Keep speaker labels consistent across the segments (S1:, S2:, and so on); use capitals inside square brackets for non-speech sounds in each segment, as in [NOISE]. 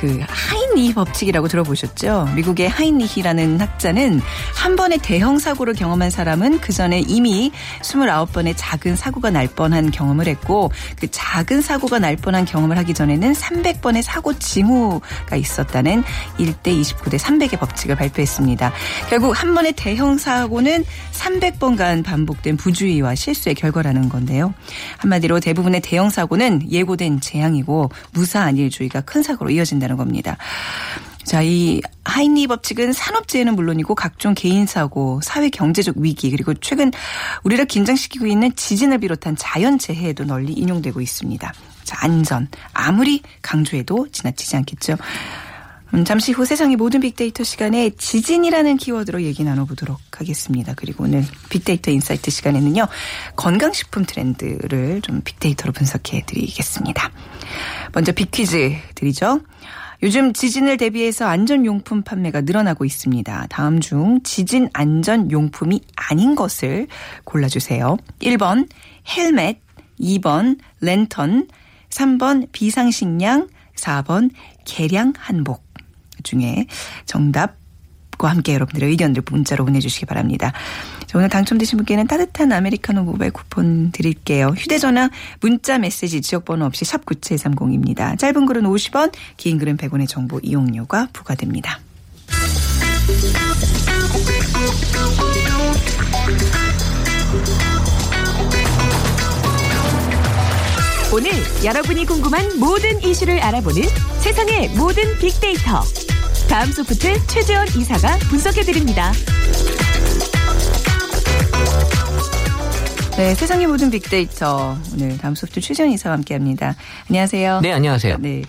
S1: 그 하인리히 법칙이라고 들어보셨죠? 미국의 하인리히라는 학자는 한 번의 대형 사고를 경험한 사람은 그 전에 이미 29번의 작은 사고가 날 뻔한 경험을 했고 그 작은 사고가 날 뻔한 경험을 하기 전에는 300번의 사고 징후가 있었다는 1대 29대 300의 법칙을 발표했습니다. 결국 한 번의 대형 사고는 300번간 반복된 부주의와 실수의 결과라는 건데요. 한마디로 대부분의 대형 사고는 예고된 재앙이고 무사 안일주의가 큰 사고로 이어진다는 겁니다. 자, 이 하인리히 법칙은 산업재해는 물론이고 각종 개인 사고, 사회 경제적 위기, 그리고 최근 우리를 긴장시키고 있는 지진을 비롯한 자연 재해에도 널리 인용되고 있습니다. 자, 안전. 아무리 강조해도 지나치지 않겠죠. 음, 잠시 후 세상의 모든 빅데이터 시간에 지진이라는 키워드로 얘기 나눠보도록 하겠습니다. 그리고 오늘 빅데이터 insight 시간에는요, 건강식품 트렌드를 좀 빅데이터로 분석해 드리겠습니다. 먼저 빅퀴즈 드리죠. 요즘 지진을 대비해서 안전용품 판매가 늘어나고 있습니다. 다음 중 지진 안전용품이 아닌 것을 골라주세요. 1번 헬멧, 2번 랜턴, 3번 비상식량, 4번 개량 한복. 중에 정답과 함께 여러분들의 의견들 문자로 보내주시기 바랍니다. 자, 오늘 당첨되신 분께는 따뜻한 아메리카노 모바일 쿠폰 드릴게요. 휴대전화, 문자, 메시지, 지역번호 없이 샵 9730입니다. 짧은 글은 50원, 긴 글은 100원의 정보 이용료가 부과됩니다.
S2: 오늘 여러분이 궁금한 모든 이슈를 알아보는 세상의 모든 빅데이터. 다음 소프트 최재원 이사가 분석해드립니다.
S1: 네, 세상의 모든 빅데이터. 오늘 다음 소프트 최재원 이사와 함께 합니다. 안녕하세요.
S3: 네, 안녕하세요.
S1: 네.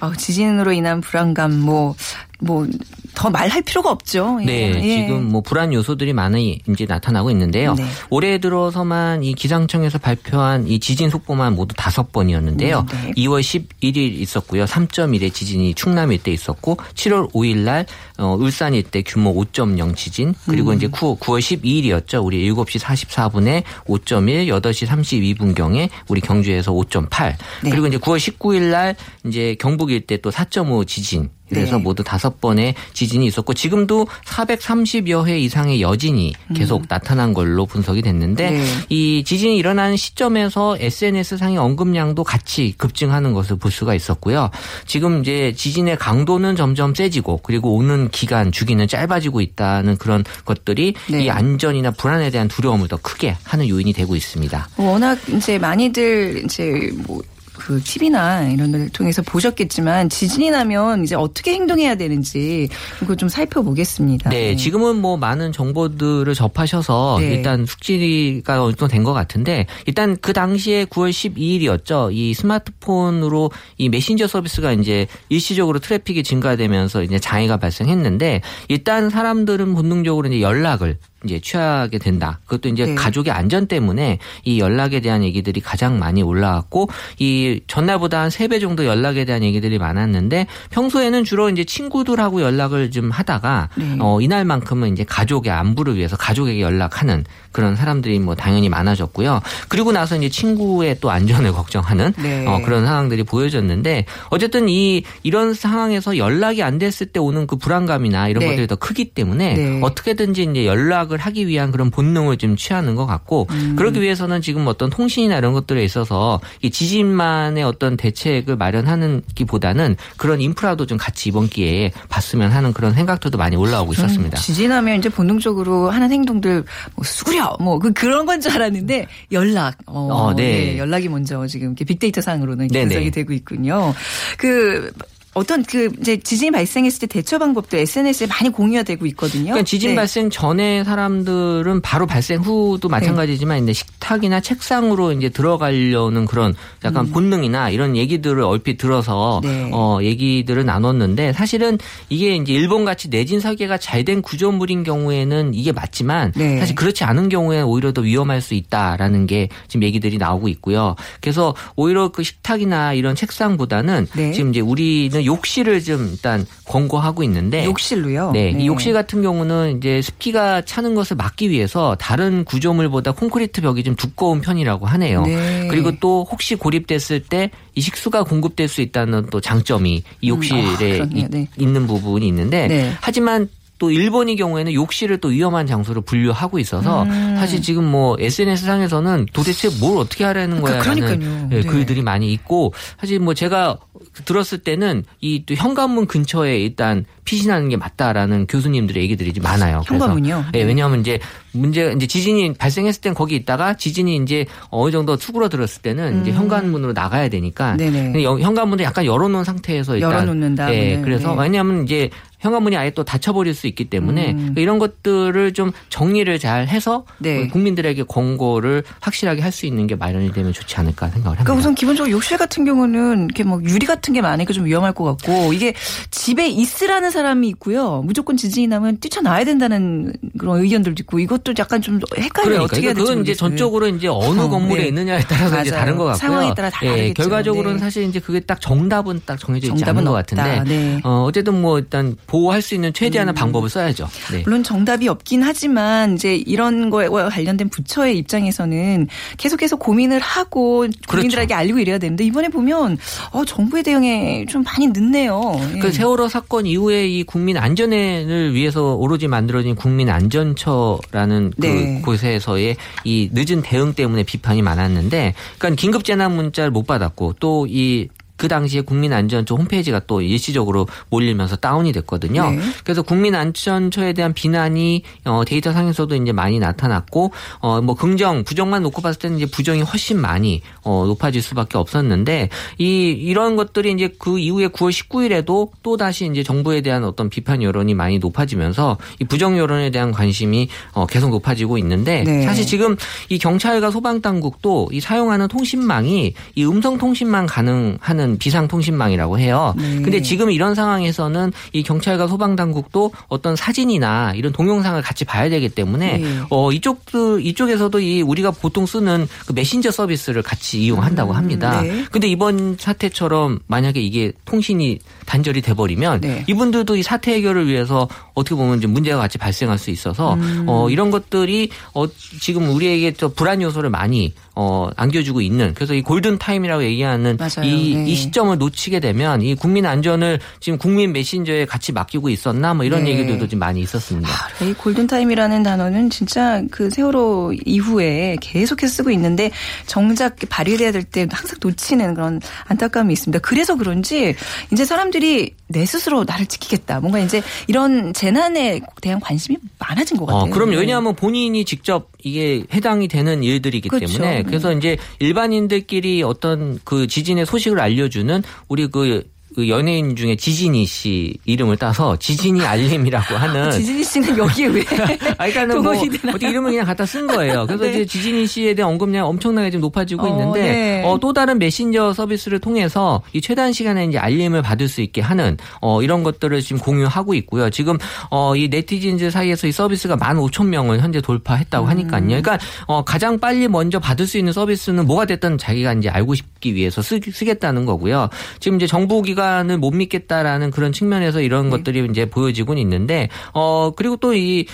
S1: 어, 지진으로 인한 불안감, 뭐, 뭐, 더 말할 필요가 없죠. 예.
S3: 네,
S1: 예.
S3: 지금 뭐 불안 요소들이 많이 이제 나타나고 있는데요.
S1: 네.
S3: 올해 들어서만 이 기상청에서 발표한 이 지진 속보만 모두 다섯 번이었는데요.
S1: 음, 네.
S3: 2월 11일 있었고요. 3.1의 지진이 충남 일대 있었고 7월 5일 날 어, 울산 일대 규모 5.0 지진 그리고
S1: 음.
S3: 이제 9, 9월 12일이었죠. 우리 7시 44분에 5.1, 8시 32분경에 우리 경주에서 5.8
S1: 네.
S3: 그리고 이제 9월 19일 날 이제 경북 일대 또 4.5 지진 그래서
S1: 네.
S3: 모두 다섯 번의 지진이 있었고 지금도 430여 회 이상의 여진이 계속 나타난 걸로 분석이 됐는데
S1: 음. 네.
S3: 이 지진이 일어나는 시점에서 SNS 상의 언급량도 같이 급증하는 것을 볼 수가 있었고요. 지금 이제 지진의 강도는 점점 세지고 그리고 오는 기간 주기는 짧아지고 있다는 그런 것들이
S1: 네.
S3: 이 안전이나 불안에 대한 두려움을 더 크게 하는 요인이 되고 있습니다.
S1: 워낙 이제 많이들 이제 뭐. 그 TV나 이런 걸 통해서 보셨겠지만 지진이 나면 이제 어떻게 행동해야 되는지 이거 좀 살펴보겠습니다.
S3: 네, 지금은 뭐 많은 정보들을 접하셔서
S1: 네.
S3: 일단 숙지가 어느 정도 된 것 같은데 일단 그 당시에 9월 12일이었죠. 이 스마트폰으로 이 메신저 서비스가 이제 일시적으로 트래픽이 증가되면서 이제 장애가 발생했는데 일단 사람들은 본능적으로 이제 연락을 이제 취하게 된다. 그것도 이제
S1: 네.
S3: 가족의 안전 때문에 이 연락에 대한 얘기들이 가장 많이 올라왔고 이 전날보다 한 세 배 정도 연락에 대한 얘기들이 많았는데 평소에는 주로 이제 친구들하고 연락을 좀 하다가
S1: 네.
S3: 어 이날만큼은 이제 가족의 안부를 위해서 가족에게 연락하는 그런 사람들이 뭐 당연히 많아졌고요. 그리고 나서 이제 친구의 또 안전을 [LAUGHS] 걱정하는
S1: 네.
S3: 어 그런 상황들이 보여졌는데 어쨌든 이 이런 상황에서 연락이 안 됐을 때 오는 그 불안감이나 이런
S1: 네.
S3: 것들이 더 크기 때문에
S1: 네.
S3: 어떻게든지 이제 연락을 하기 위한 그런 본능을 좀 취하는 것 같고
S1: 음.
S3: 그러기 위해서는 지금 어떤 통신이나 이런 것들에 있어서 이 지진만의 어떤 대책을 마련하는 기보다는 그런 인프라도 좀 같이 이번 기회에 봤으면 하는 그런 생각들도 많이 올라오고 있었습니다.
S1: 음, 지진하면 이제 본능적으로 하는 행동들 뭐 수구려 뭐 그 그런 건 줄 알았는데 연락 어,
S3: 어, 네.
S1: 예, 연락이 먼저 지금 빅데이터 상으로는. 분석이 되고 있군요. 그 어떤 그 이제 지진이 발생했을 때 대처 방법도 SNS에 많이 공유가 되고 있거든요.
S3: 그러니까 지진
S1: 네.
S3: 발생 전에 사람들은 바로 발생 후도 마찬가지지만 이제 식탁이나 책상으로 이제 들어가려는 그런 약간 본능이나 이런 얘기들을 얼핏 들어서
S1: 음. 네.
S3: 어 얘기들을 나눴는데 사실은 이게 이제 일본 같이 내진 설계가 잘 된 구조물인 경우에는 이게 맞지만
S1: 네.
S3: 사실 그렇지 않은 경우에 오히려 더 위험할 수 있다라는 게 지금 얘기들이 나오고 있고요. 그래서 오히려 그 식탁이나 이런 책상보다는
S1: 네.
S3: 지금 이제 우리는 욕실을 좀 일단 권고하고 있는데
S1: 욕실로요.
S3: 네, 이 욕실 같은 경우는 이제 습기가 차는 것을 막기 위해서 다른 구조물보다 콘크리트 벽이 좀 두꺼운 편이라고 하네요.
S1: 네.
S3: 그리고 또 혹시 고립됐을 때 이 식수가 공급될 수 있다는 또 장점이 이 욕실에
S1: 아, 그렇네요. 네.
S3: 이- 있는 부분이 있는데
S1: 네.
S3: 하지만 또 일본의 경우에는 욕실을 또 위험한 장소로 분류하고 있어서
S1: 음.
S3: 사실 지금 뭐 SNS 상에서는 도대체 뭘 어떻게 하라는 거야라는
S1: 그러니까요.
S3: 예,
S1: 네.
S3: 글들이 많이 있고 사실 뭐 제가 들었을 때는 이 또 현관문 근처에 일단 피신하는 게 맞다라는 교수님들의 얘기들이 좀 많아요. 그래서
S1: 현관문이요?
S3: 예, 왜냐하면 이제 문제가 이제 지진이 발생했을 땐 거기 있다가 지진이 이제 어느 정도 수그러들었을 때는 이제 현관문으로 나가야 되니까
S1: 음.
S3: 현관문을 약간 열어놓은 상태에서 일단
S1: 열어놓는다.
S3: 예,
S1: 네,
S3: 그래서
S1: 네.
S3: 왜냐하면 이제 현관문이 아예 또 닫혀버릴 수 있기 때문에
S1: 음.
S3: 이런 것들을 좀 정리를 잘 해서
S1: 네.
S3: 국민들에게 권고를 확실하게 할 수 있는 게 마련이 되면 좋지 않을까 생각을 합니다.
S1: 그러니까 우선 기본적으로 욕실 같은 경우는 이렇게 뭐 유리 같은 게 많으니까 좀 위험할 것 같고 이게 집에 있으라는 사람이 있고요. 무조건 지진이 나면 뛰쳐나와야 된다는 그런 의견들도 있고 이것도 약간 좀 헷갈려요.
S3: 그러니까
S1: 어떻게 해야
S3: 그러니까
S1: 될지
S3: 그건 이제
S1: 모르겠어요.
S3: 전적으로 이제 어느
S1: 어,
S3: 건물에
S1: 네.
S3: 있느냐에 따라서 이제
S1: 맞아요.
S3: 다른 것 같고요.
S1: 상황에 따라 다 다르겠죠.
S3: 예, 결과적으로는
S1: 네.
S3: 사실 이제 그게 딱 정답은 딱 정해져 있지
S1: 정답은
S3: 않은 것
S1: 없다.
S3: 같은데
S1: 네.
S3: 어, 어쨌든 뭐 일단 보호할 수 있는 최대한의 방법을 써야죠. 네.
S1: 물론 정답이 없긴 하지만 이제 이런 거에 관련된 부처의 입장에서는 계속해서 고민을 하고 국민들에게
S3: 그렇죠.
S1: 알리고 이래야 되는데 이번에 보면 어, 정부의 대응에 좀 많이 늦네요. 예.
S3: 그 세월호 사건 이후에 이 국민 안전을 위해서 오로지 만들어진 국민 안전처라는 그
S1: 네.
S3: 곳에서의 이 늦은 대응 때문에 비판이 많았는데, 그러니까 긴급 재난 문자를 못 받았고 또 이 그 당시에 국민안전처 홈페이지가 또 일시적으로 몰리면서 다운이 됐거든요.
S1: 네.
S3: 그래서 국민안전처에 대한 비난이 어, 데이터 상에서도 이제 많이 나타났고 어, 뭐 긍정, 부정만 놓고 봤을 때는 이제 부정이 훨씬 많이 어, 높아질 수밖에 없었는데 이 이런 것들이 이제 그 이후에 9월 19일에도 또 다시 이제 정부에 대한 어떤 비판 여론이 많이 높아지면서 이 부정 여론에 대한 관심이 어, 계속 높아지고 있는데
S1: 네.
S3: 사실 지금 이 경찰과 소방 당국도 이 사용하는 통신망이 이 음성 통신망 가능하는 비상 통신망이라고 해요.
S1: 네.
S3: 근데 지금 이런 상황에서는 이 경찰과 소방 당국도 어떤 사진이나 이런 동영상을 같이 봐야 되기 때문에
S1: 네.
S3: 어 이쪽도 이쪽에서도 이 우리가 보통 쓰는 그 메신저 서비스를 같이 이용한다고 합니다.
S1: 네.
S3: 근데 이번 사태처럼 만약에 이게 통신이 단절이 돼 버리면
S1: 네.
S3: 이분들도 이 사태 해결을 위해서 어떻게 보면 이제 문제가 같이 발생할 수 있어서
S1: 음.
S3: 어 이런 것들이 어 지금 우리에게 또 불안 요소를 많이 어 안겨주고 있는 그래서 이 골든 타임이라고 얘기하는. 이,
S1: 네.
S3: 이 시점을 놓치게 되면 이 국민 안전을 지금 국민 메신저에 같이 맡기고 있었나 뭐 이런
S1: 네.
S3: 얘기들도 좀 많이 있었습니다.
S1: 이 골든 타임이라는 단어는 진짜 그 세월호 이후에 계속해서 쓰고 있는데 정작 발휘돼야 될 때 항상 놓치는 그런 안타까움이 있습니다. 그래서 그런지 이제 사람들 이 내 스스로 나를 지키겠다. 뭔가 이제 이런 재난에 대한 관심이 많아진 것 같아요.
S3: 어, 그럼
S1: 네.
S3: 왜냐하면 본인이 직접 이게 해당이 되는 일들이기
S1: 그렇죠.
S3: 때문에
S1: 네.
S3: 그래서 이제 일반인들끼리 어떤 그 지진의 소식을 알려주는 우리 그, 그 연예인 중에 지진이 씨 이름을 따서 지진이 알림이라고 하는
S1: 지진이 씨는 여기에 왜 [LAUGHS]
S3: 아, 그러니까는 뭐? 어떻게 이름을 그냥 갖다 쓴 거예요. 그래서
S1: 네.
S3: 이제 지진이 씨에 대한 언급량이 엄청나게 지금 높아지고
S1: 어,
S3: 있는데
S1: 네.
S3: 어, 또 다른 메신저 서비스를 통해서 이 최단 시간에 이제 알림을 받을 수 있게 하는 어, 이런 것들을 지금 공유하고 있고요. 지금 어, 이 네티즌들 사이에서 이 서비스가 15,000명을 현재 돌파했다고 하니까요. 그러니까 어, 가장 빨리 먼저 받을 수 있는 서비스는 뭐가 됐든 자기가 이제 알고 싶기 위해서 쓰, 쓰겠다는 거고요. 지금 이제 정부 기관 을못 믿겠다라는 그런 측면에서 이런 것들이 이제 보여지고는 있는데 어 그리고 또 이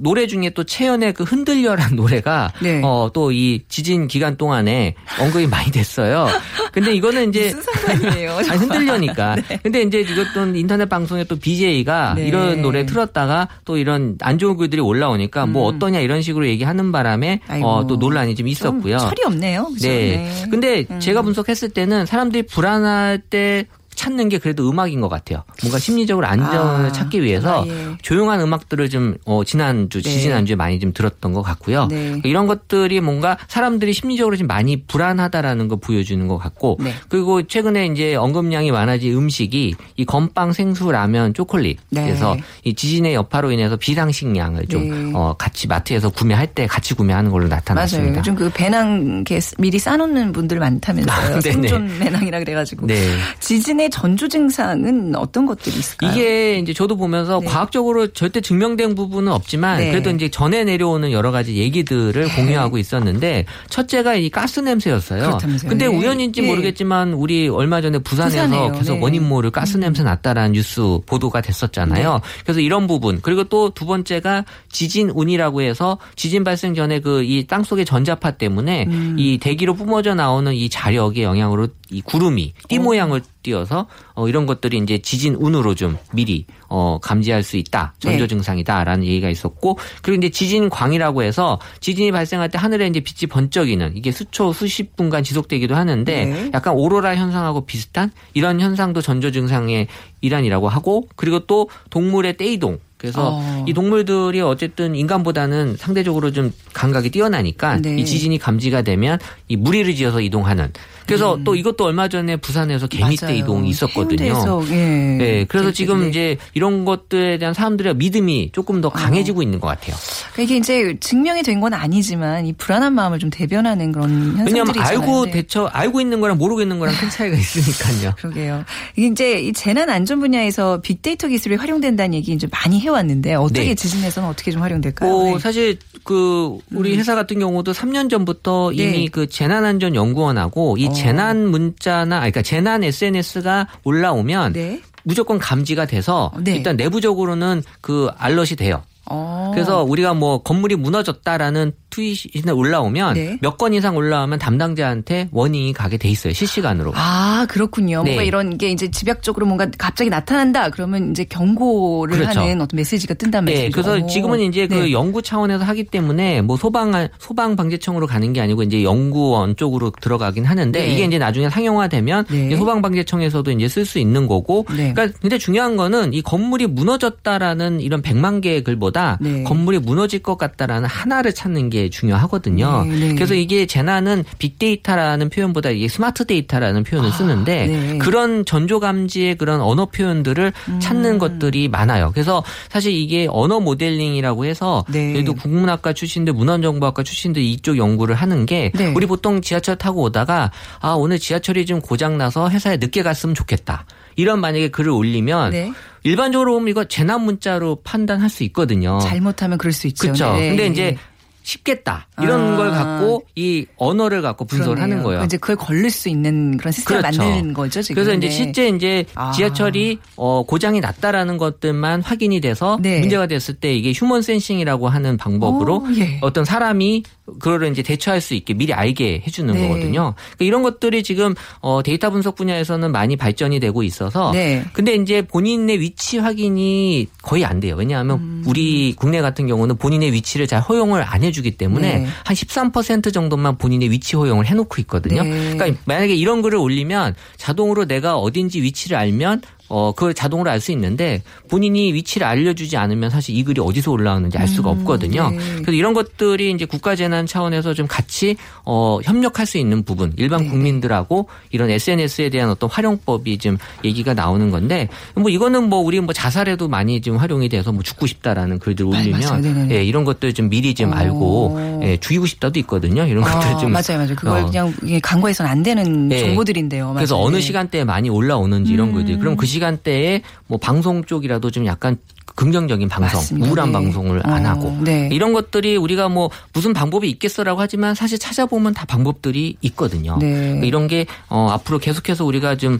S3: 노래 중에 또 채연의 그 흔들려라는 [LAUGHS] 노래가
S1: 네.
S3: 어또 이 지진 기간 동안에 언급이 많이 됐어요. 근데 이거는 이제
S1: 무슨 상관이에요? [LAUGHS]
S3: 아니, 흔들려니까. 근데 이제 이것도 인터넷 방송에 또 BJ가
S1: 네.
S3: 이런 노래 틀었다가 또 이런 안 좋은 글들이 올라오니까 뭐 어떠냐 이런 식으로 얘기하는 바람에
S1: 음.
S3: 어, 또 논란이
S1: 좀좀
S3: 있었고요.
S1: 철이 없네요. 그죠?
S3: 네. 근데 제가 분석했을 때는 사람들이 불안할 때 찾는 게 그래도 음악인 것 같아요. 뭔가 심리적으로 안정을
S1: 아,
S3: 찾기 위해서
S1: 아, 예.
S3: 조용한 음악들을 좀 어, 지난주,
S1: 네.
S3: 지지난주에 많이 좀 들었던 것 같고요.
S1: 네.
S3: 이런 것들이 뭔가 사람들이 심리적으로 좀 많이 불안하다라는 걸 보여주는 것 같고
S1: 네.
S3: 그리고 최근에 이제 언급량이 많아진 음식이 이 건빵, 생수, 라면, 초콜릿
S1: 네.
S3: 그래서 이 지진의 여파로 인해서 비상식량을 좀
S1: 네.
S3: 어, 같이 마트에서 구매할 때 같이 구매하는 걸로
S1: 맞아요.
S3: 나타났습니다.
S1: 요즘 그 배낭 미리 싸놓는 분들 많다면서요. [LAUGHS]
S3: 아.
S1: 생존 배낭이라 그래가지고.
S3: 네.
S1: 지진의 전조 증상은 어떤 것들이 있을까요?
S3: 이게 이제 저도 보면서
S1: 네.
S3: 과학적으로 절대 증명된 부분은 없지만
S1: 네.
S3: 그래도 이제 전해 내려오는 여러 가지 얘기들을 공유하고 있었는데 첫째가 이 가스 냄새였어요.
S1: 그렇다면서요.
S3: 근데
S1: 네.
S3: 우연인지
S1: 네.
S3: 모르겠지만 우리 얼마 전에 부산에서
S1: 부산에요.
S3: 계속
S1: 네.
S3: 원인 모를 가스 냄새 났다라는 뉴스 보도가 됐었잖아요.
S1: 네.
S3: 그래서 이런 부분 그리고 또 두 번째가 지진 운이라고 해서 지진 발생 전에 그 이 땅속의 전자파 때문에
S1: 음.
S3: 이 대기로 뿜어져 나오는 이 자력의 영향으로 이 구름이 띠 모양을 띄어서 어 이런 것들이 이제 지진 운으로 좀 미리 어 감지할 수 있다. 전조
S1: 네.
S3: 증상이다라는 얘기가 있었고 그리고 이제 지진 광이라고 해서 지진이 발생할 때 하늘에 이제 빛이 번쩍이는 이게 수초 수십 분간 지속되기도 하는데
S1: 네.
S3: 약간 오로라 현상하고 비슷한 이런 현상도 전조 증상의 일환이라고 하고 그리고 또 동물의 떼이동 그래서
S1: 어.
S3: 이 동물들이 어쨌든 인간보다는 상대적으로 좀 감각이 뛰어나니까
S1: 네.
S3: 이 지진이 감지가 되면 이 무리를 지어서 이동하는. 그래서 또 이것도 얼마 전에 부산에서 개미떼
S1: 음.
S3: 이동이 있었거든요.
S1: 해운대에서, 예.
S3: 네, 그래서 지금
S1: 네.
S3: 이제 이런 것들에 대한 사람들의 믿음이 조금 더 강해지고 있는 것 같아요.
S1: 그러니까 이게 이제 증명이 된 건 아니지만 이 불안한 마음을 좀 대변하는 그런 현상들이
S3: 왜냐하면. 알고
S1: 네.
S3: 대처 알고 있는 거랑 모르고 있는 거랑 큰 차이가 있으니까요. [LAUGHS]
S1: 그러게요. 이게 이제 이 재난 안전 분야에서 빅데이터 기술이 활용된다는 얘기 이제 많이 해왔는데 어떻게
S3: 네.
S1: 지진에서는 어떻게 좀 활용될까요?
S3: 어,
S1: 네.
S3: 사실 그 우리 회사 같은 경우도 3년 전부터 이미
S1: 네.
S3: 그 재난안전연구원하고 이
S1: 어.
S3: 재난 문자나 아니, 그러니까 재난 SNS가 올라오면
S1: 네.
S3: 무조건 감지가 돼서
S1: 네.
S3: 일단 내부적으로는 그 알럿이 돼요.
S1: 어.
S3: 그래서 우리가 뭐 건물이 무너졌다라는 트윗이 올라오면
S1: 네.
S3: 몇건 이상 올라오면 담당자한테 워닝이 가게 돼 있어요. 실시간으로.
S1: 아, 그렇군요.
S3: 네.
S1: 뭔가 이런 게 이제 집약적으로 뭔가 갑자기 나타난다. 그러면 이제 경고를
S3: 그렇죠.
S1: 하는 어떤 메시지가 뜬단 말이죠.
S3: 네, 그래서 지금은 이제 그
S1: 네.
S3: 연구 차원에서 하기 때문에 뭐 소방 소방 방재청으로 가는 게 아니고 이제 연구원 쪽으로 들어가긴 하는데
S1: 네.
S3: 이게 이제 나중에 상용화되면
S1: 네.
S3: 이제 소방 방재청에서도 이제 쓸 수 있는 거고.
S1: 네.
S3: 그러니까 근데 중요한 거는 이 건물이 무너졌다라는 이런 100만 개의 글 보다
S1: 네.
S3: 건물이 무너질 것 같다라는 하나를 찾는 게 중요하거든요.
S1: 네, 네.
S3: 그래서 이게 재난은 빅데이터라는 표현보다 이게 smart data라는 표현을 쓰는데
S1: 네.
S3: 그런 전조 감지의 그런 언어 표현들을
S1: 음.
S3: 찾는 것들이 많아요. 그래서 사실 이게 언어 모델링이라고 해서
S1: 네.
S3: 저희도 국문학과 출신들, 문헌정보학과 출신들 이쪽 연구를 하는 게
S1: 네.
S3: 우리 보통 지하철 타고 오다가 아 오늘 지하철이 좀 고장 나서 회사에 늦게 갔으면 좋겠다. 이런 만약에 글을 올리면
S1: 네.
S3: 일반적으로 보면 이거 재난 문자로 판단할 수 있거든요.
S1: 잘못하면 그럴 수 있죠.
S3: 그렇죠.
S1: 네.
S3: 근데 이제 쉽겠다 이런
S1: 아.
S3: 걸 갖고 이 언어를 갖고 분석을
S1: 그러네요.
S3: 하는 거예요.
S1: 그러니까 이제 그걸 걸릴 수 있는 그런 시스템을
S3: 그렇죠.
S1: 만드는 거죠, 지금.
S3: 그래서 이제
S1: 네.
S3: 실제 이제
S1: 아.
S3: 지하철이 어 고장이 났다라는 것들만 확인이 돼서
S1: 네.
S3: 문제가 됐을 때 이게 human sensing이라고 하는 방법으로
S1: 오, 예.
S3: 어떤 사람이 그거를 이제 대처할 수 있게 미리 알게 해주는
S1: 네.
S3: 거거든요. 그러니까 이런 것들이 지금 어 데이터 분석 분야에서는 많이 발전이 되고 있어서
S1: 네.
S3: 근데 이제 본인의 위치 확인이 거의 안 돼요. 왜냐하면
S1: 음.
S3: 우리 국내 같은 경우는 본인의 위치를 잘 허용을 안 해주기 때문에
S1: 네.
S3: 한13% 정도만 본인의 위치 허용을 해놓고 있거든요.
S1: 네.
S3: 그러니까 만약에 이런 글을 올리면 자동으로 내가 어딘지 위치를 알면 어, 그걸 자동으로 알 수 있는데 본인이 위치를 알려주지 않으면 사실 이 글이 어디서 올라오는지 알 수가 없거든요.
S1: 네.
S3: 그래서 이런 것들이 이제 국가재난 차원에서 좀 같이 어, 협력할 수 있는 부분, 일반
S1: 네.
S3: 국민들하고 이런 SNS에 대한 어떤 활용법이 좀 얘기가 나오는 건데 뭐 이거는 뭐 우리 뭐 자살에도 많이 좀 활용이 돼서 뭐 죽고 싶다라는 글들
S1: 아, 맞아요.
S3: 올리면
S1: 네네네.
S3: 예, 이런 것들 좀 미리 좀
S1: 오.
S3: 알고 예, 죽이고 싶다도 있거든요. 이런 것들
S1: 아,
S3: 좀
S1: 맞아요, 맞아요. 그걸
S3: 어,
S1: 그냥 간과해서는 안 되는
S3: 네.
S1: 정보들인데요.
S3: 그래서
S1: 맞아요.
S3: 어느
S1: 네.
S3: 시간대에 많이 올라오는지 이런
S1: 음.
S3: 것들. 그럼 그 시간 대에 뭐 방송 쪽이라도 좀 약간 긍정적인 방송,
S1: 맞습니다.
S3: 우울한
S1: 네.
S3: 방송을 안
S1: 어,
S3: 하고
S1: 네.
S3: 이런 것들이 우리가 뭐 무슨 방법이 있겠어라고 하지만 사실 찾아보면 다 방법들이 있거든요.
S1: 네.
S3: 그러니까 이런 게 어, 앞으로 계속해서 우리가 좀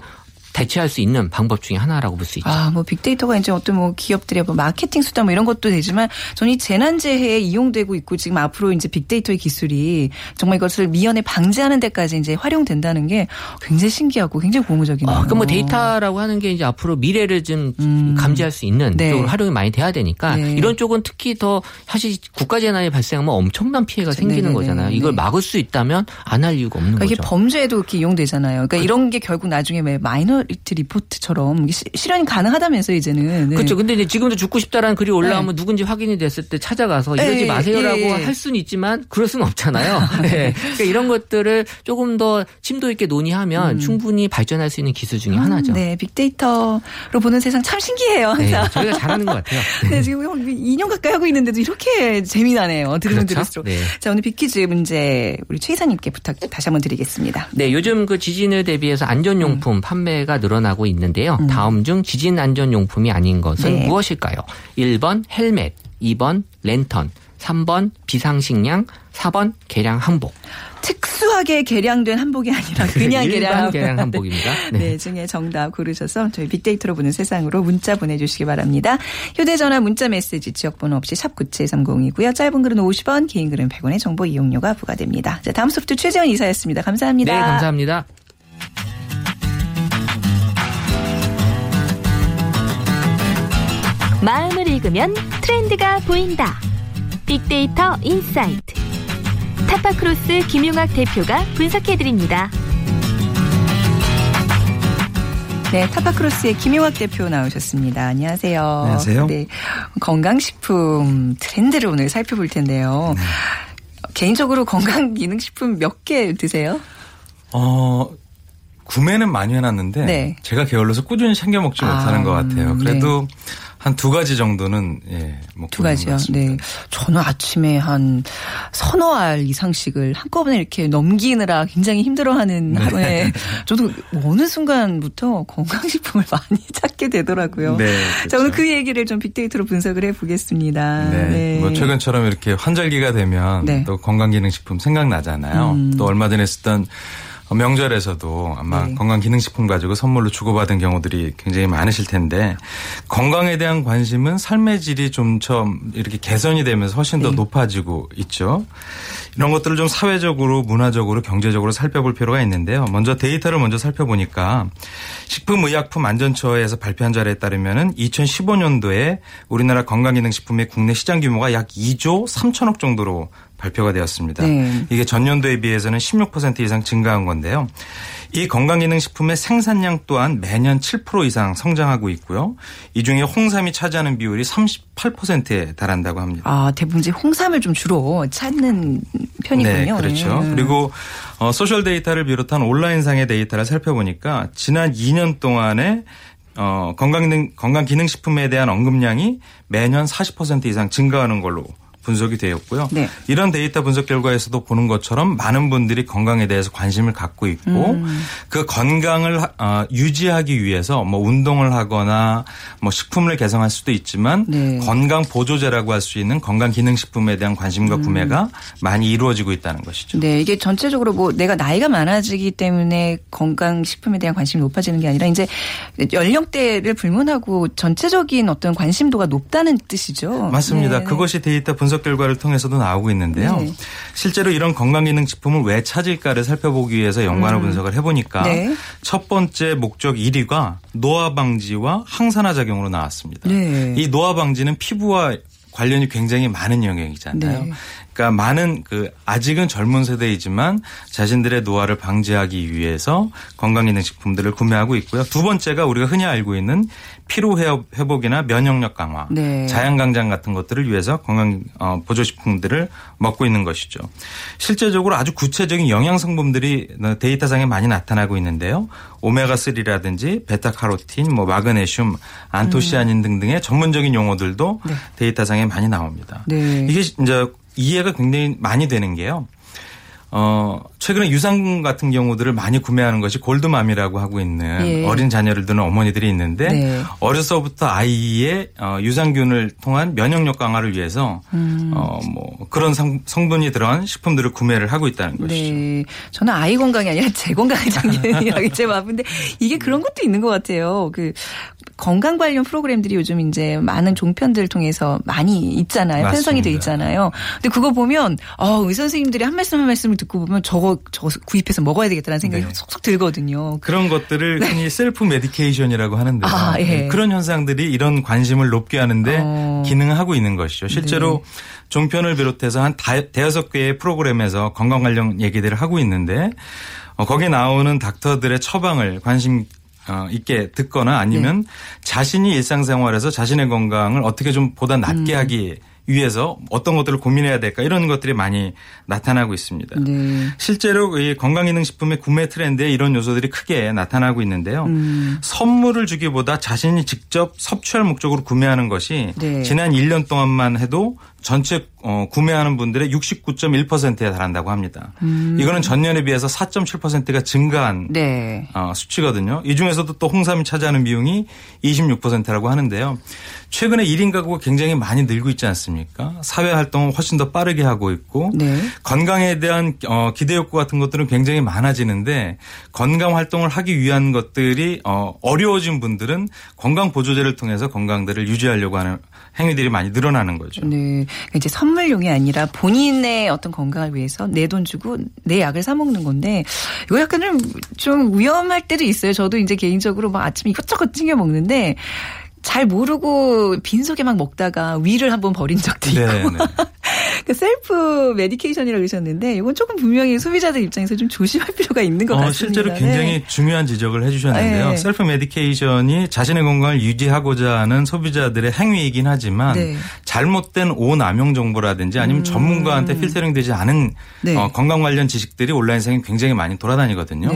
S3: 대체할 수 있는 방법 중에 하나라고 볼 수 있죠.
S1: 아, 뭐 빅데이터가 이제 어떤 뭐 기업들의 뭐 마케팅 수단 뭐 이런 것도 되지만 저는 이 재난 재해에 이용되고 있고 지금 앞으로 이제 빅데이터의 기술이 정말 이것을 미연에 방지하는 데까지 이제 활용된다는 게 굉장히 신기하고 굉장히 고무적이네요.
S3: 아, 그럼 뭐 데이터라고 하는 게 이제 앞으로 미래를 좀 감지할 수 있는
S1: 음. 네.
S3: 쪽으로 활용이 많이 돼야 되니까
S1: 네.
S3: 이런 쪽은 특히 더 사실 국가 재난이 발생하면 엄청난 피해가 생기는
S1: 네네네.
S3: 거잖아요. 이걸
S1: 네.
S3: 막을 수 있다면 안 할 이유가 없는
S1: 그러니까 이게
S3: 거죠.
S1: 범죄에도 그렇게 이용되잖아요. 그러니까 이런 게 결국 나중에 왜 minor Minority Report처럼 시- 실현이 가능하다면서 이제는. 네.
S3: 그렇죠. 근데 이제 지금도 죽고 싶다라는 글이 올라오면 누군지 확인이 됐을 때 찾아가서 이러지
S1: 예,
S3: 마세요라고
S1: 예, 예.
S3: 할 수는 있지만 그럴 수는 없잖아요. [LAUGHS] 네. 그러니까 이런 것들을 조금 더 심도 있게 논의하면 충분히 발전할 수 있는 기술 중에 하나죠.
S1: 음. 네, 빅데이터로 보는 세상 참 신기해요.
S3: 네,
S1: 항상.
S3: 저희가 잘하는 것 같아요. [LAUGHS]
S1: 네, 지금 한 2년 가까이 하고 있는데도 이렇게 재미나네요. 들으면
S3: 그렇죠?
S1: 들을수록.
S3: 네.
S1: 자, 오늘 빅퀴즈 문제 우리 최 이사님께 부탁 다시 한번 드리겠습니다.
S3: 네, 요즘 그 지진을 대비해서 안전용품 판매가 늘어나고 있는데요. 다음 중 지진 안전 용품이 아닌 것은
S1: 네.
S3: 무엇일까요? 1번 헬멧, 2번 랜턴, 3번 비상식량, 4번 개량 한복.
S1: 특수하게 개량된 한복이 아니라 [LAUGHS] 그냥 개량.
S3: 개량 한복입니다.
S1: 네.
S3: 네.
S1: 중에 정답 고르셔서 저희 빅데이터로 보는 세상으로 문자 보내주시기 바랍니다. 휴대전화 문자 메시지 지역번호 없이 샵 9730이고요. 짧은 글은 50원, 긴 글은 100원의 정보 이용료가 부과됩니다. 자, 다음 소프트 최재원 이사였습니다. 감사합니다.
S3: 네, 감사합니다.
S4: 마음을 읽으면 트렌드가 보인다. 빅데이터 insight. 타파크로스 김용학 대표가 분석해드립니다.
S1: 네, 타파크로스의 김용학 대표 나오셨습니다. 안녕하세요.
S5: 안녕하세요.
S1: 네, 건강식품 트렌드를 오늘 살펴볼 텐데요.
S5: 네.
S1: 개인적으로 건강기능식품 몇 개 드세요?
S5: 어, 구매는 많이 해놨는데
S1: 네.
S5: 제가 게을러서 꾸준히 챙겨 먹지
S1: 아,
S5: 못하는 것 같아요.
S1: 네.
S5: 그래도 한 두 가지 정도는 예, 먹고
S1: 두 가지요. 네. 저는 아침에 한 서너 알 이상씩을 한꺼번에 이렇게 넘기느라 굉장히 힘들어하는
S5: 네.
S1: 하루에 [LAUGHS] 저도 어느 순간부터 건강식품을 [LAUGHS] 많이 찾게 되더라고요.
S5: 네,
S1: 자, 오늘
S5: 그렇죠.
S1: 그 얘기를 좀 빅데이터로 분석을 해 보겠습니다.
S5: 네. 뭐 최근처럼 이렇게 환절기가 되면
S1: 네. 음.
S5: 또 건강기능식품 생각나잖아요. 또 얼마 전에 했었던 명절에서도 아마
S1: 네.
S5: 건강기능식품 가지고 선물로 주고받은 경우들이 굉장히 많으실 텐데 건강에 대한 관심은 삶의 질이 좀처럼 이렇게 개선이 되면서 훨씬 더
S1: 네.
S5: 높아지고 있죠. 이런 것들을 좀 사회적으로 문화적으로 경제적으로 살펴볼 필요가 있는데요. 먼저 데이터를 먼저 살펴보니까 식품의약품안전처에서 발표한 자료에 따르면은 2015년도에 우리나라 건강기능식품의 국내 시장 규모가 약 2조 3천억 정도로 발표가 되었습니다.
S1: 네.
S5: 이게 전년도에 비해서는 16% 이상 증가한 건데요. 이 건강기능식품의 생산량 또한 매년 7% 이상 성장하고 있고요. 이 중에 홍삼이 차지하는 비율이 38%에 달한다고 합니다.
S1: 아, 대부분 이제 홍삼을 좀 주로 찾는 편이군요.
S5: 네, 그렇죠.
S1: 네.
S5: 그리고 어, social 데이터를 비롯한 온라인상의 데이터를 살펴보니까 지난 2년 동안에 어, 건강 기능, 건강 기능식품에 대한 언급량이 매년 40% 이상 증가하는 걸로 분석이 되었고요.
S1: 네.
S5: 이런 데이터 분석 결과에서도 보는 것처럼 많은 분들이 건강에 대해서 관심을 갖고 있고
S1: 음.
S5: 그 건강을 어, 유지하기 위해서 뭐 운동을 하거나 뭐 식품을 개성할 수도 있지만
S1: 네.
S5: 건강 보조제라고 할 수 있는 건강 기능 식품에 대한 관심과 구매가 많이 이루어지고 있다는 것이죠.
S1: 음. 네, 이게 전체적으로 뭐 내가 나이가 많아지기 때문에 건강 식품에 대한 관심이 높아지는 게 아니라 이제 연령대를 불문하고 전체적인 어떤 관심도가 높다는 뜻이죠.
S5: 맞습니다.
S1: 네.
S5: 그것이 데이터 분석 결과를 통해서도 나오고 있는데요.
S1: 네.
S5: 실제로 이런 건강기능식품을 왜 찾을까를 살펴보기 위해서 연관어 분석을 해보니까
S1: 네.
S5: 첫 번째 목적 1위가 노화 방지와 항산화 작용으로 나왔습니다.
S1: 네.
S5: 이 노화 방지는 피부와 관련이 굉장히 많은 영역이잖아요.
S1: 네.
S5: 그러니까 많은 그 아직은 젊은 세대이지만 자신들의 노화를 방지하기 위해서 건강기능식품들을 구매하고 있고요. 두 번째가 우리가 흔히 알고 있는 피로 회복- 회복이나 면역력 강화,
S1: 네.
S5: 자양강장 같은 것들을 위해서 건강 어, 보조 식품들을 먹고 있는 것이죠. 실제적으로 아주 구체적인 영양 성분들이 데이터상에 많이 나타나고 있는데요. 오메가 3라든지 베타카로틴, 뭐 마그네슘, 안토시아닌 등등의 전문적인 용어들도
S1: 네.
S5: 데이터상에 많이 나옵니다.
S1: 네.
S5: 이게 이제 이해가 굉장히 많이 되는 게요. 어, 최근에 유산균 같은 경우들을 많이 구매하는 것이 골드맘이라고 하고 있는
S1: 예.
S5: 어린 자녀를 두는 어머니들이 있는데
S1: 네.
S5: 어려서부터 아이의 어, 유산균을 통한 면역력 강화를 위해서
S1: 음.
S5: 어, 뭐 그런 성, 성분이 들어간 식품들을 구매를 하고 있다는 것이죠.
S1: 네. 저는 아이 건강이 아니라 제 건강을 장기이라고 [LAUGHS] 제 마음인데 이게 그런 것도 있는 것 같아요. 그 건강 관련 프로그램들이 요즘 이제 많은 종편들 통해서 많이 있잖아요. 편성이 돼. 있잖아요. 근데 그거 보면 어, 의사 선생님들이 한 말씀 한 말씀을 듣고 보면 저거 저거 구입해서 먹어야 되겠다는 생각이
S5: 네.
S1: 쏙쏙 들거든요.
S5: 그런 것들을 흔히 self medication이라고 하는데요.
S1: 네. 아, 예.
S5: 네, 그런 현상들이 이런 관심을 높게 하는데
S1: 어.
S5: 기능을 하고 있는 것이죠. 실제로
S1: 네.
S5: 종편을 비롯해서 한 다- 대여섯 개의 프로그램에서 건강 관련 얘기들을 하고 있는데 어, 거기에 나오는 닥터들의 처방을 관심 어, 있게 듣거나 아니면 자신이 일상생활에서 자신의 건강을 어떻게 좀 보다 낫게 하기 위해서 어떤 것들을 고민해야 될까 이런 것들이 많이 나타나고 있습니다.
S1: 네.
S5: 실제로 이 건강기능식품의 구매 트렌드에 이런 요소들이 크게 나타나고 있는데요.
S1: 음.
S5: 선물을 주기보다 자신이 직접 섭취할 목적으로 구매하는 것이
S1: 네.
S5: 지난 1년 동안만 해도 전체 어, 구매하는 분들의 69.1%에 달한다고 합니다. 이거는 전년에 비해서 4.7%가 증가한
S1: 음. 네.
S5: 어, 수치거든요. 이 중에서도 또 홍삼이 차지하는 비용이 26%라고 하는데요. 최근에 1인 가구가 굉장히 많이 늘고 있지 않습니까? 사회 활동을 훨씬 더 빠르게 하고 있고
S1: 네.
S5: 건강에 대한 어, 기대 욕구 같은 것들은 굉장히 많아지는데 건강 활동을 하기 위한 것들이 어, 어려워진 분들은 건강 보조제를 통해서 건강들을 유지하려고 하는 행위들이 많이 늘어나는 거죠.
S1: 네. 그러니까 이제 선물용이 아니라 본인의 어떤 건강을 위해서 내 돈 주고 내 약을 사 먹는 건데 이거 약간은 좀 위험할 때도 있어요. 저도 이제 개인적으로 막 아침에 이것저것 챙겨 먹는데 잘 모르고 빈속에 막 먹다가 위를 한번 버린 적도 있고.
S5: 네, 네. [LAUGHS]
S1: 그 self medication이라고 그러셨는데 이건 조금 분명히 소비자들 입장에서 좀 조심할 필요가 있는 것
S5: 어,
S1: 같습니다.
S5: 실제로 굉장히
S1: 네.
S5: 중요한 지적을 해주셨는데요.
S1: 네.
S5: self medication이 자신의 건강을 유지하고자 하는 소비자들의 행위이긴 하지만
S1: 네. 음.
S5: 잘못된 오남용 정보라든지 아니면 전문가한테 필터링되지 않은
S1: 네.
S5: 어, 건강 관련 지식들이 온라인상에 굉장히 많이 돌아다니거든요.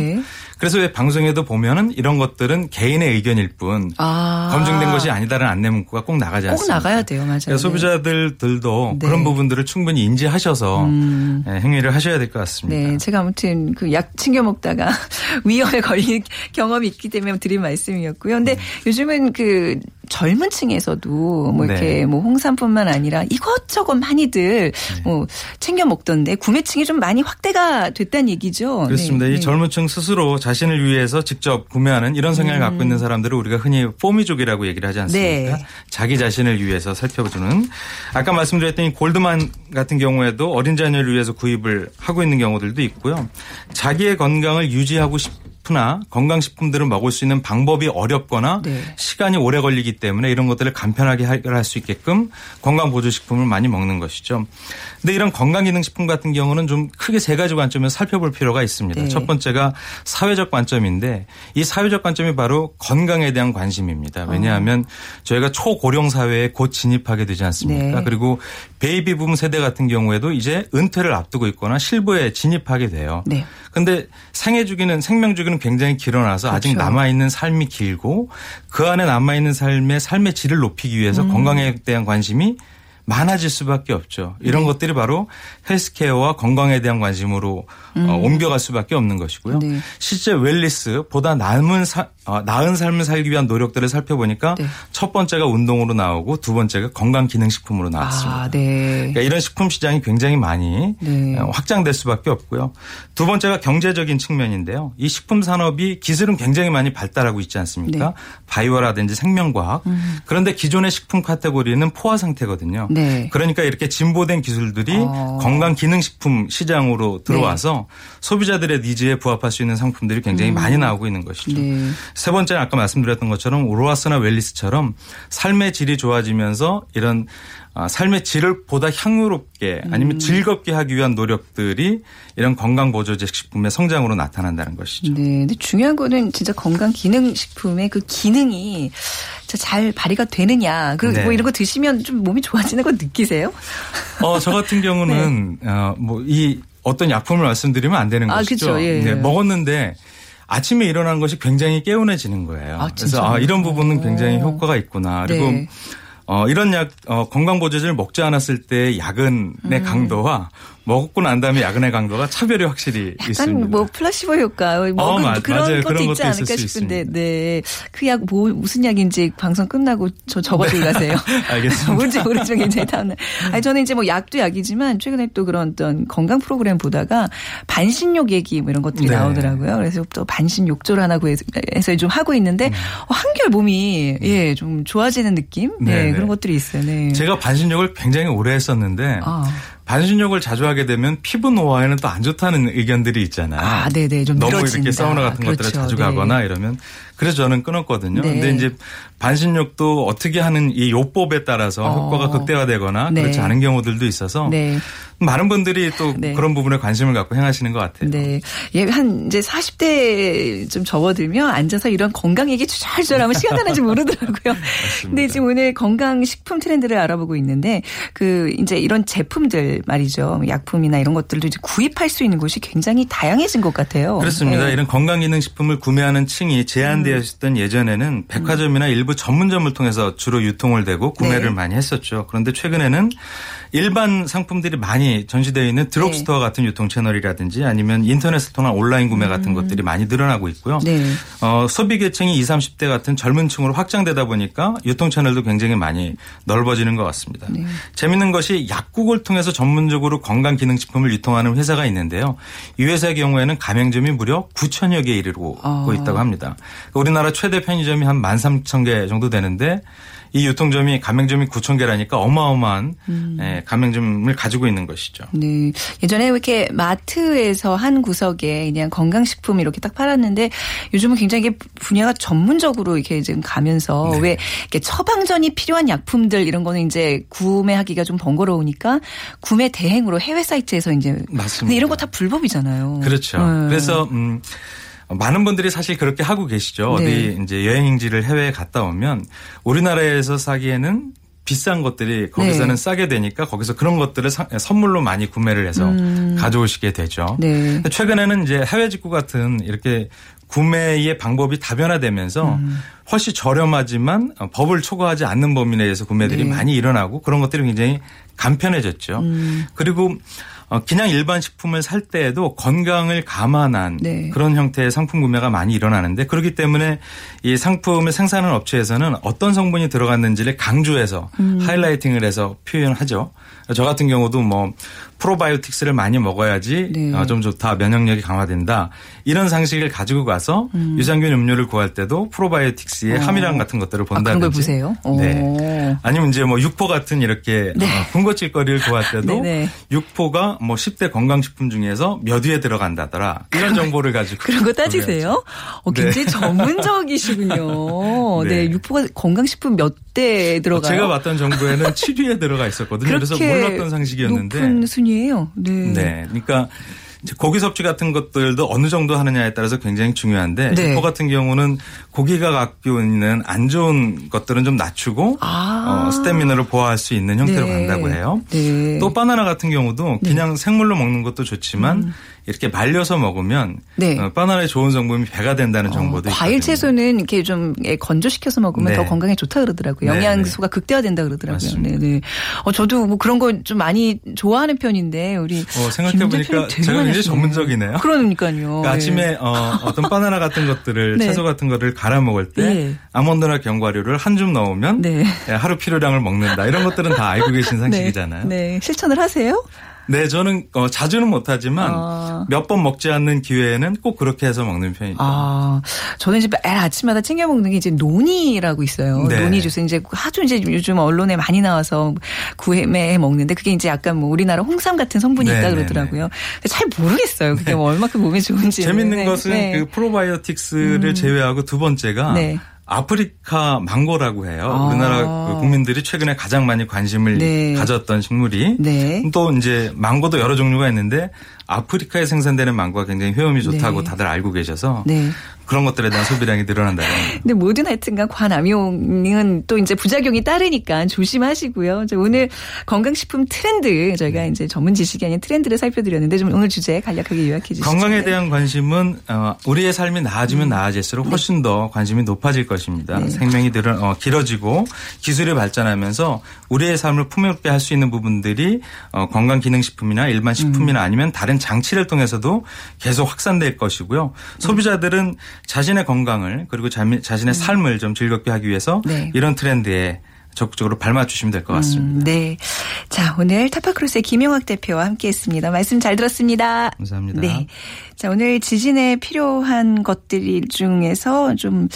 S1: 네.
S5: 그래서 왜 방송에도 보면은 이런 것들은 개인의 의견일 뿐
S1: 아.
S5: 검증된 것이 아니다라는 안내 문구가 꼭 나가지
S1: 꼭
S5: 않습니다.
S1: 나가야 돼요, 맞아요.
S5: 소비자들들도
S1: 네.
S5: 그런 부분들을 충분히 인지하셔서 예, 행위를 하셔야 될 것 같습니다.
S1: 네, 제가 아무튼 그 약 챙겨 먹다가 [LAUGHS] 위험에 걸린 경험이 있기 때문에 드린 말씀이었고요. 근데 요즘은 그 젊은 층에서도 뭐 이렇게
S5: 네.
S1: 뭐 홍삼뿐만 아니라 이것저것 많이들
S5: 네.
S1: 뭐 챙겨 먹던데 구매층이 좀 많이 확대가 됐다는 얘기죠.
S5: 그렇습니다.
S1: 네,
S5: 이
S1: 네.
S5: 젊은 층 스스로 자신을 위해서 직접 구매하는 이런 성향을 갖고 있는 사람들을 우리가 흔히 포미족이라고 얘기를 하지 않습니까?
S1: 네.
S5: 자기 자신을 위해서 살펴주는 아까 말씀드렸던 이 골드만 같은 경우에도 어린 자녀를 위해서 구입을 하고 있는 경우들도 있고요. 자기의 건강을 유지하고 싶 으나 건강식품들을 먹을 수 있는 방법이 어렵거나
S1: 네.
S5: 시간이 오래 걸리기 때문에 이런 것들을 간편하게 해결할 수 있게끔 건강보조식품을 많이 먹는 것이죠. 근데 이런 건강기능식품 같은 경우는 좀 크게 세 가지 관점에서 살펴볼 필요가 있습니다.
S1: 네.
S5: 첫 번째가 사회적 관점인데 이 사회적 관점이 바로 건강에 대한 관심입니다. 왜냐하면 저희가 초고령 사회에 곧 진입하게 되지 않습니까?
S1: 네.
S5: 그리고 베이비 붐 세대 같은 경우에도 이제 은퇴를 앞두고 있거나 실부에 진입하게 돼요.
S1: 네.
S5: 근데 생애 주기는 생명 주기는 굉장히 길어나서 아직
S1: 그렇죠.
S5: 남아 있는 삶이 길고 그 안에 남아 있는 삶의 삶의 질을 높이기 위해서
S1: 음.
S5: 건강에 대한 관심이 많아질 수밖에 없죠. 이런
S1: 네.
S5: 것들이 바로 헬스케어와 건강에 대한 관심으로 어, 옮겨갈 수밖에 없는 것이고요.
S1: 음. 네.
S5: 실제 웰리스보다 나은, 사, 어, 나은 삶을 살기 위한 노력들을 살펴보니까
S1: 네.
S5: 첫 번째가 운동으로 나오고 두 번째가 건강 기능 식품으로 나왔습니다.
S1: 아, 네.
S5: 그러니까 이런 식품 시장이 굉장히 많이
S1: 네.
S5: 어, 확장될 수밖에 없고요. 두 번째가 경제적인 측면인데요. 이 식품 산업이 기술은 굉장히 많이 발달하고 있지 않습니까?
S1: 네.
S5: 바이오라든지 생명과학. 그런데 기존의 식품 카테고리는 포화 상태거든요.
S1: 네.
S5: 그러니까 이렇게 진보된 기술들이
S1: 어.
S5: 건강 기능식품 시장으로 들어와서 소비자들의 니즈에 부합할 수 있는 상품들이 굉장히 많이 나오고 있는 것이죠.
S1: 네.
S5: 세 번째는 아까 말씀드렸던 것처럼 로아스나 웰리스처럼 삶의 질이 좋아지면서 이런 아, 삶의 질을 보다 향유롭게 아니면 즐겁게 하기 위한 노력들이 이런 건강 보조제 식품의 성장으로 나타난다는 것이죠.
S1: 네. 근데 중요한 거는 진짜 건강 기능 식품의 그 기능이 잘 발휘가 되느냐. 그리고
S5: 네.
S1: 뭐 이런 거 드시면 좀 몸이 좋아지는 거 느끼세요?
S5: 어, 저 같은 경우는 [LAUGHS] 어, 뭐이 어떤 약품을 말씀드리면 안 되는
S1: 네. 아,
S5: 것이죠.
S1: 그쵸. 예.
S5: 네, 먹었는데 아침에 일어나는 것이 굉장히 개운해지는 거예요.
S1: 아,
S5: 그래서? 아, 이런 부분은 굉장히
S1: 오.
S5: 효과가 있구나. 그리고
S1: 네.
S5: 어, 이런 약, 어, 건강보조제를 먹지 않았을 때 야근의
S1: 음.
S5: 강도와 먹고 난 다음에 야근의 강도가 차별이 확실히
S1: 약간
S5: 있습니다.
S1: 뭐 플라시보 효과 뭐
S5: 어, 맞-
S1: 그런
S5: 맞아요.
S1: 것도
S5: 그런
S1: 있지
S5: 것도
S1: 않을까
S5: 수
S1: 싶은데. 네. 그 약 뭐 무슨 약인지 방송 끝나고 저 적어들고 가세요. [LAUGHS]
S5: 알겠습니다. [LAUGHS]
S1: 뭔지 모르지만 굉장히 다음날. 아니 저는 이제 뭐 약도 약이지만 최근에 또 그런 어떤 건강 프로그램 보다가 반신욕 얘기 뭐 이런 것들이
S5: 네.
S1: 나오더라고요. 그래서 또 반신 욕조를 하나 해서 좀 하고 있는데 어, 한결 몸이 예 좀 좋아지는 느낌
S5: 네,
S1: 네,
S5: 네.
S1: 그런 것들이 있어요. 네.
S5: 제가 반신욕을 굉장히 오래 했었는데
S1: 아.
S5: 반신욕을 자주 하게 되면 피부 노화에는 또 안 좋다는 의견들이 있잖아요.
S1: 아, 네네. 좀
S5: 너무
S1: 늘어진다.
S5: 이렇게 사우나 같은 것들을
S1: 그렇죠.
S5: 자주
S1: 네.
S5: 가거나 이러면 그래서 저는 끊었거든요.
S1: 네.
S5: 근데 이제 반신욕도 어떻게 하는 이 요법에 따라서
S1: 어.
S5: 효과가 극대화되거나
S1: 네.
S5: 그렇지 않은 경우들도 있어서
S1: 네.
S5: 많은 분들이 또 [LAUGHS]
S1: 네.
S5: 그런 부분에 관심을 갖고 행하시는 것 같아요.
S1: 네. 예, 한 이제 40대 좀 접어들면 앉아서 이런 건강 얘기 주절주절하면 시간 가는지 모르더라고요. [LAUGHS] 근데 지금 오늘 건강 식품 트렌드를 알아보고 있는데 그 이제 이런 제품들 말이죠. 약품이나 이런 것들도 이제 구입할 수 있는 곳이 굉장히 다양해진 것 같아요.
S5: 그렇습니다.
S1: 네.
S5: 이런 건강 기능 식품을 구매하는 층이 제한되어 있었던 예전에는 백화점이나 일부 전문점을 통해서 주로 유통을 되고 구매를
S1: 네.
S5: 많이 했었죠. 그런데 최근에는 일반 상품들이 많이 전시되어 있는
S1: 네.
S5: 드럭스토어 같은 유통 채널이라든지 아니면 인터넷을 통한 온라인 구매 같은 것들이 많이 늘어나고 있고요.
S1: 음. 네.
S5: 어, 소비 계층이 20, 30대 같은 젊은 층으로 확장되다 보니까 유통 채널도 굉장히 많이 넓어지는 것 같습니다.
S1: 네.
S5: 재밌는 것이 약국을 통해서 전문적으로 건강 기능 식품을 유통하는 회사가 있는데요. 이 회사의 경우에는 가맹점이 무려 9천여 개에 이르고
S1: 아.
S5: 있다고 합니다. 우리나라 최대 편의점이 한 13,000개 정도 되는데 이 유통점이 가맹점이 9천 개라니까 어마어마한
S1: 음.
S5: 예, 가맹점을 가지고 있는 것이죠.
S1: 네. 예전에 이렇게 마트에서 한 구석에 그냥 건강식품 이렇게 딱 팔았는데 요즘은 굉장히 분야가 전문적으로 이렇게 지금 가면서
S5: 네.
S1: 왜 이렇게 처방전이 필요한 약품들 이런 거는 이제 구매하기가 좀 번거로우니까 구매 대행으로 해외 사이트에서 이제
S5: 맞습니다.
S1: 이런 거 다 불법이잖아요.
S5: 그렇죠.
S1: 네.
S5: 그래서 음 많은 분들이 사실 그렇게 하고 계시죠.
S1: 네.
S5: 어디 이제 여행지를 해외에 갔다 오면 우리나라에서 사기에는 비싼 것들이 거기서는
S1: 네.
S5: 싸게 되니까 거기서 그런 것들을 사- 선물로 많이 구매를 해서 가져오시게 되죠.
S1: 음. 네.
S5: 최근에는 이제 해외 직구 같은 이렇게 구매의 방법이 다변화되면서
S1: 음.
S5: 훨씬 저렴하지만 어, 법을 초과하지 않는 범위 내에서 구매들이
S1: 네.
S5: 많이 일어나고 그런 것들이 굉장히 간편해졌죠.
S1: 음.
S5: 그리고 어, 그냥 일반 식품을 살 때에도 건강을 감안한
S1: 네.
S5: 그런 형태의 상품 구매가 많이 일어나는데 그렇기 때문에 이 상품을 생산하는 업체에서는 어떤 성분이 들어갔는지를 강조해서
S1: 음.
S5: 하이라이팅을 해서 표현하죠. 저 같은 경우도 뭐 프로바이오틱스를 많이 먹어야지
S1: 네.
S5: 어, 좀 좋다 면역력이 강화된다 이런 상식을 가지고 가서 유산균 음료를 구할 때도 프로바이오틱스의 함유량 같은 것들을
S1: 음. 아,
S5: 본다든지
S1: 그런 걸 보세요. 오.
S5: 네. 아니면 이제 뭐 육포 같은 이렇게
S1: 네.
S5: 어, 군것질거리를 구할 때도
S1: 네네. [LAUGHS]
S5: 육포가 뭐 10대 건강식품 중에서 몇 위에 들어간다더라 이런 정보를 가지고
S1: 그런 거 따지세요? 어, 굉장히 전문적이시군요. [LAUGHS] 네.
S5: 네.
S1: 육포가 건강식품 몇 대 들어가요?
S5: 제가 봤던 정보에는 7위에 [LAUGHS] 들어가 있었거든요. 그래서 몰랐던 상식이었는데.
S1: 높은 순위예요. 네.
S5: 네. 그러니까 고기 섭취 같은 것들도 어느 정도 하느냐에 따라서 굉장히 중요한데
S1: 네.
S5: 육포 같은 경우는 고기가 갖고 있는 안 좋은 것들은 좀 낮추고
S1: 아.
S5: 어, 스태미너를 보호할 수 있는 형태로
S1: 네.
S5: 간다고 해요.
S1: 네.
S5: 또 바나나 같은 경우도 그냥 생물로 먹는 것도 좋지만 이렇게 말려서 먹으면
S1: 음. 네.
S5: 어, 바나나의 좋은 성분이 배가 된다는 정보도
S1: 어, 과일. 채소는 이렇게 좀 예, 건조시켜서 먹으면
S5: 네.
S1: 더 건강에 좋다 그러더라고요.
S5: 네,
S1: 영양소가 극대화된다 그러더라고요.
S5: 맞습니다.
S1: 네, 네. 어, 저도 뭐 그런 거 좀 많이 좋아하는 편인데 우리
S5: 어, 생각해 보니까
S1: 대표님 되게
S5: 제가 굉장히. 전문적이네요.
S1: 그러니까요.
S5: 그러니까
S1: 네.
S5: 아침에 어, 어떤 바나나 같은 것들을 [LAUGHS]
S1: 네.
S5: 채소 같은 거를 갈아 먹을 때
S1: 네.
S5: 아몬드나 견과류를 한 줌 넣으면
S1: 네.
S5: 예, 하루 필요량을 먹는다. 이런 것들은 다 알고 계신 [LAUGHS] 상식이잖아요.
S1: 네. 네. 실천을 하세요?
S5: 네, 저는 어, 자주는 못하지만
S1: 아.
S5: 몇번 먹지 않는 기회에는 꼭 그렇게 해서 먹는 편이죠.
S1: 아, 저는 이제 매일 아침마다 챙겨 먹는 게 이제 논이라고 있어요.
S5: 네.
S1: 논이 주스 이제 하도 이제 요즘 언론에 많이 나와서 구매해 먹는데 그게 이제 약간 뭐 우리나라 홍삼 같은 성분이
S5: 네,
S1: 있다
S5: 네,
S1: 그러더라고요. 근데 잘 모르겠어요. 그게 뭐 얼마큼 몸에 좋은지.
S5: 재밌는 것은 그 프로바이오틱스를 제외하고 두 번째가
S1: 음. 네.
S5: 아프리카 망고라고 해요.
S1: 아.
S5: 우리나라 그 국민들이 최근에 가장 많이 관심을
S1: 네.
S5: 가졌던 식물이
S1: 네.
S5: 또 이제 망고도 여러 종류가 있는데 아프리카에 생산되는 망고가 굉장히 효험이 좋다고
S1: 네.
S5: 다들 알고 계셔서
S1: 네.
S5: 그런 것들에 대한 소비량이 늘어난다는.
S1: 근데 뭐든 하여튼간 관암용은 또 이제 부작용이 따르니까 조심하시고요. 오늘 건강식품 트렌드 저희가 이제 전문 지식이 아닌 트렌드를 살펴드렸는데 좀 오늘 주제 간략하게 요약해 주시죠.
S5: 건강에 대한 관심은 어, 우리의 삶이 나아지면
S1: 음.
S5: 나아질수록 훨씬 더 관심이 높아질 것입니다.
S1: 네.
S5: 생명이 늘어, 어, 길어지고 기술이 발전하면서 우리의 삶을 풍요롭게 할 수 있는 부분들이 어, 건강 기능식품이나 일반
S1: 음.
S5: 식품이나 아니면 다른 장치를 통해서도 계속 확산될 것이고요. 소비자들은 자신의 건강을 그리고 자, 자신의 삶을 좀 즐겁게 하기 위해서
S1: 네.
S5: 이런 트렌드에 적극적으로 발맞추시면 될 것 같습니다.
S1: 음, 네. 자, 오늘 타파크로스의 김용학 대표와 함께 했습니다. 말씀 잘 들었습니다.
S5: 감사합니다.
S1: 네. 자, 오늘 지진에 필요한 것들 중에서 좀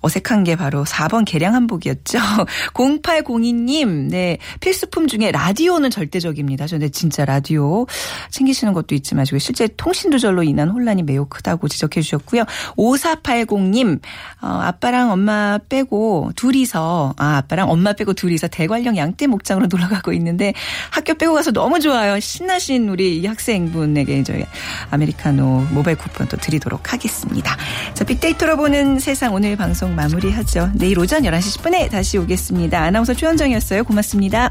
S1: 어색한 게 바로 4번 개량 한복이었죠. [LAUGHS] 0802님, 네. 필수품 중에 라디오는 절대적입니다. 저는 진짜 라디오 챙기시는 것도 잊지 마시고 실제 통신 두절로 인한 혼란이 매우 크다고 지적해 주셨고요. 5480님, 어, 아빠랑 엄마 빼고 둘이서, 아, 아빠랑 엄마 빼고 둘이서 대관령 양떼 목장으로 [LAUGHS] 놀러 가고 있는데 학교 빼고 가서 너무 좋아요. 신나신 우리 이 학생분에게 저희 아메리카노 모바일 쿠폰 또 드리도록 하겠습니다. 자, 빅데이터로 보는 세상 오늘 방송 마무리하죠. 내일 오전 11시 10분에 다시 오겠습니다. 아나운서 최현정이었어요. 고맙습니다.